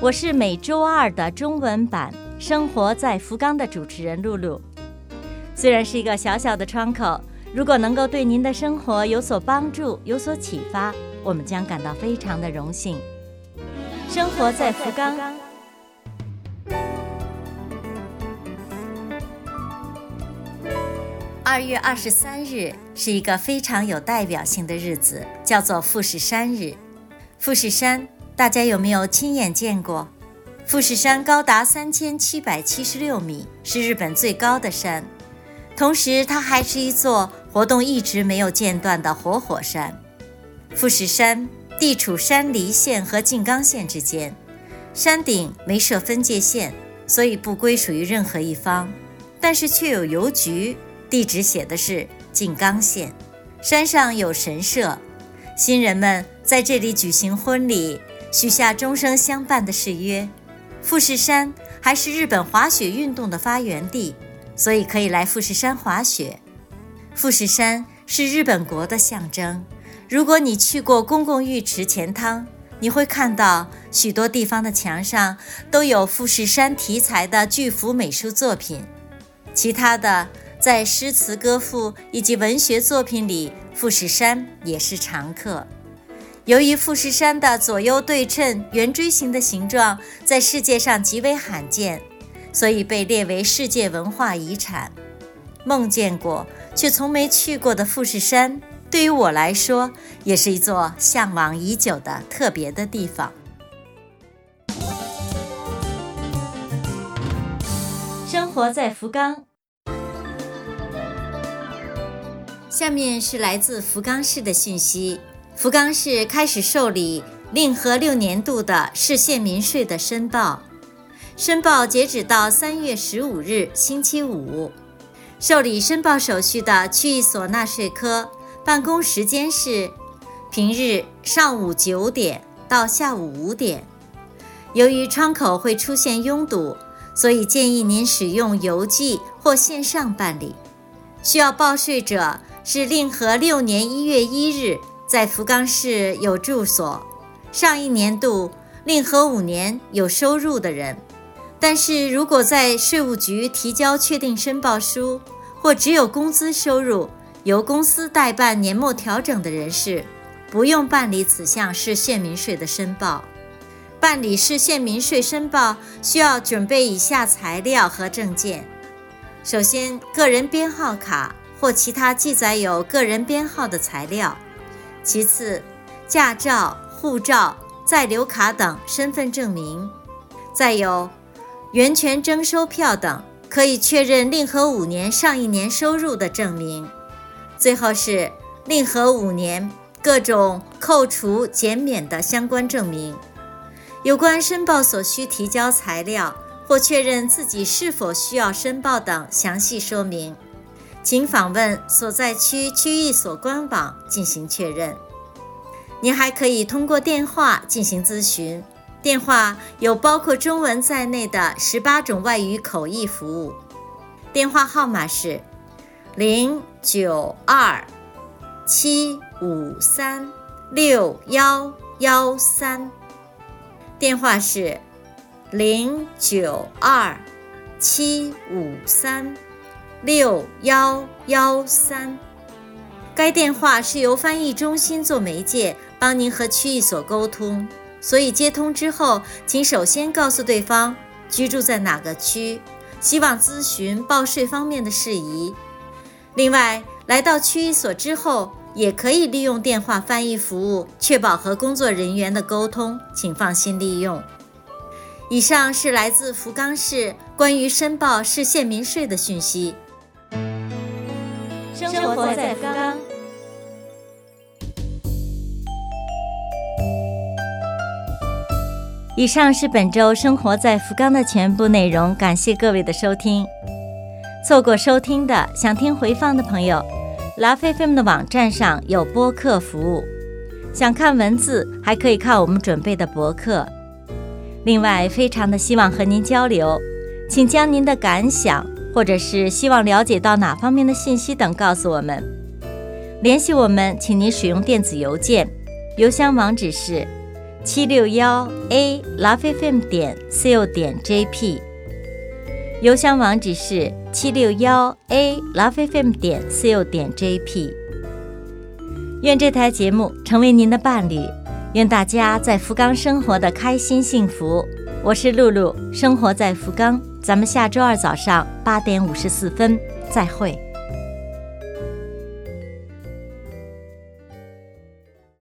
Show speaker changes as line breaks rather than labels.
我是每周二的中文版《生活在福冈》的主持人露露。虽然是一个小小的窗口，如果能够对您的生活有所帮助、有所启发，我们将感到非常的荣幸。生活在福冈。二月二十三日是一个非常有代表性的日子，叫做富士山日。富士山。大家有没有亲眼见过？富士山高达三千七百七十六米，是日本最高的山。同时，它还是一座活动一直没有间断的活火山。富士山地处山梨县和静冈县之间，山顶没设分界线，所以不归属于任何一方，但是却有邮局，地址写的是静冈县。山上有神社，新人们在这里举行婚礼。许下终生相伴的誓约。富士山还是日本滑雪运动的发源地，所以可以来富士山滑雪。富士山是日本国的象征。如果你去过公共浴池前汤，你会看到许多地方的墙上都有富士山题材的巨幅美术作品。其他的，在诗词歌赋以及文学作品里，富士山也是常客。由于富士山的左右对称圆锥形的形状在世界上极为罕见，所以被列为世界文化遗产。梦见过却从没去过的富士山，对于我来说也是一座向往已久的特别的地方。生活在福冈，下面是来自福冈市的讯息。福冈市开始受理令和六年度的市县民税的申报，申报截止到三月十五日星期五。受理申报手续的区域所纳税科办公时间是平日上午九点到下午五点。由于窗口会出现拥堵，所以建议您使用邮寄或线上办理。需要报税者是令和六年一月一日。在福冈市有住所，上一年度令和五年有收入的人，但是如果在税务局提交确定申报书，或只有工资收入，由公司代办年末调整的人士，不用办理此项市县民税的申报。办理市县民税申报需要准备以下材料和证件：首先，个人编号卡或其他记载有个人编号的材料。其次，驾照、护照、在留卡等身份证明，再有源泉征收票等可以确认令和五年上一年收入的证明。最后是令和五年各种扣除减免的相关证明。有关申报所需提交材料或确认自己是否需要申报等详细说明。请访问所在区区域所官网进行确认。您还可以通过电话进行咨询，电话有包括中文在内的十八种外语口译服务。电话号码是零九二七五三六幺幺三。电话是零九二七五三。六幺幺三，该电话是由翻译中心做媒介，帮您和区域所沟通。所以接通之后，请首先告诉对方居住在哪个区，希望咨询报税方面的事宜。另外，来到区域所之后，也可以利用电话翻译服务，确保和工作人员的沟通，请放心利用。以上是来自福冈市关于申报市县民税的讯息。活在福冈。以上是本周生活在福冈的全部内容，感谢各位的收听。错过收听的，想听回放的朋友，拉菲菲们的网站上有播客服务。想看文字，还可以看我们准备的博客。另外，非常的希望和您交流，请将您的感想，或者是希望了解到哪方面的信息等告诉我们。联系我们，请您使用电子邮件，邮箱网址是。七六幺 a lovefm 点 co 点 jp，邮箱网址是七六幺 a lovefm 点 co 点 jp。愿这台节目成为您的伴侣，愿大家在福冈生活的开心幸福。我是露露，生活在福冈，咱们下周二早上八点五十四分再会。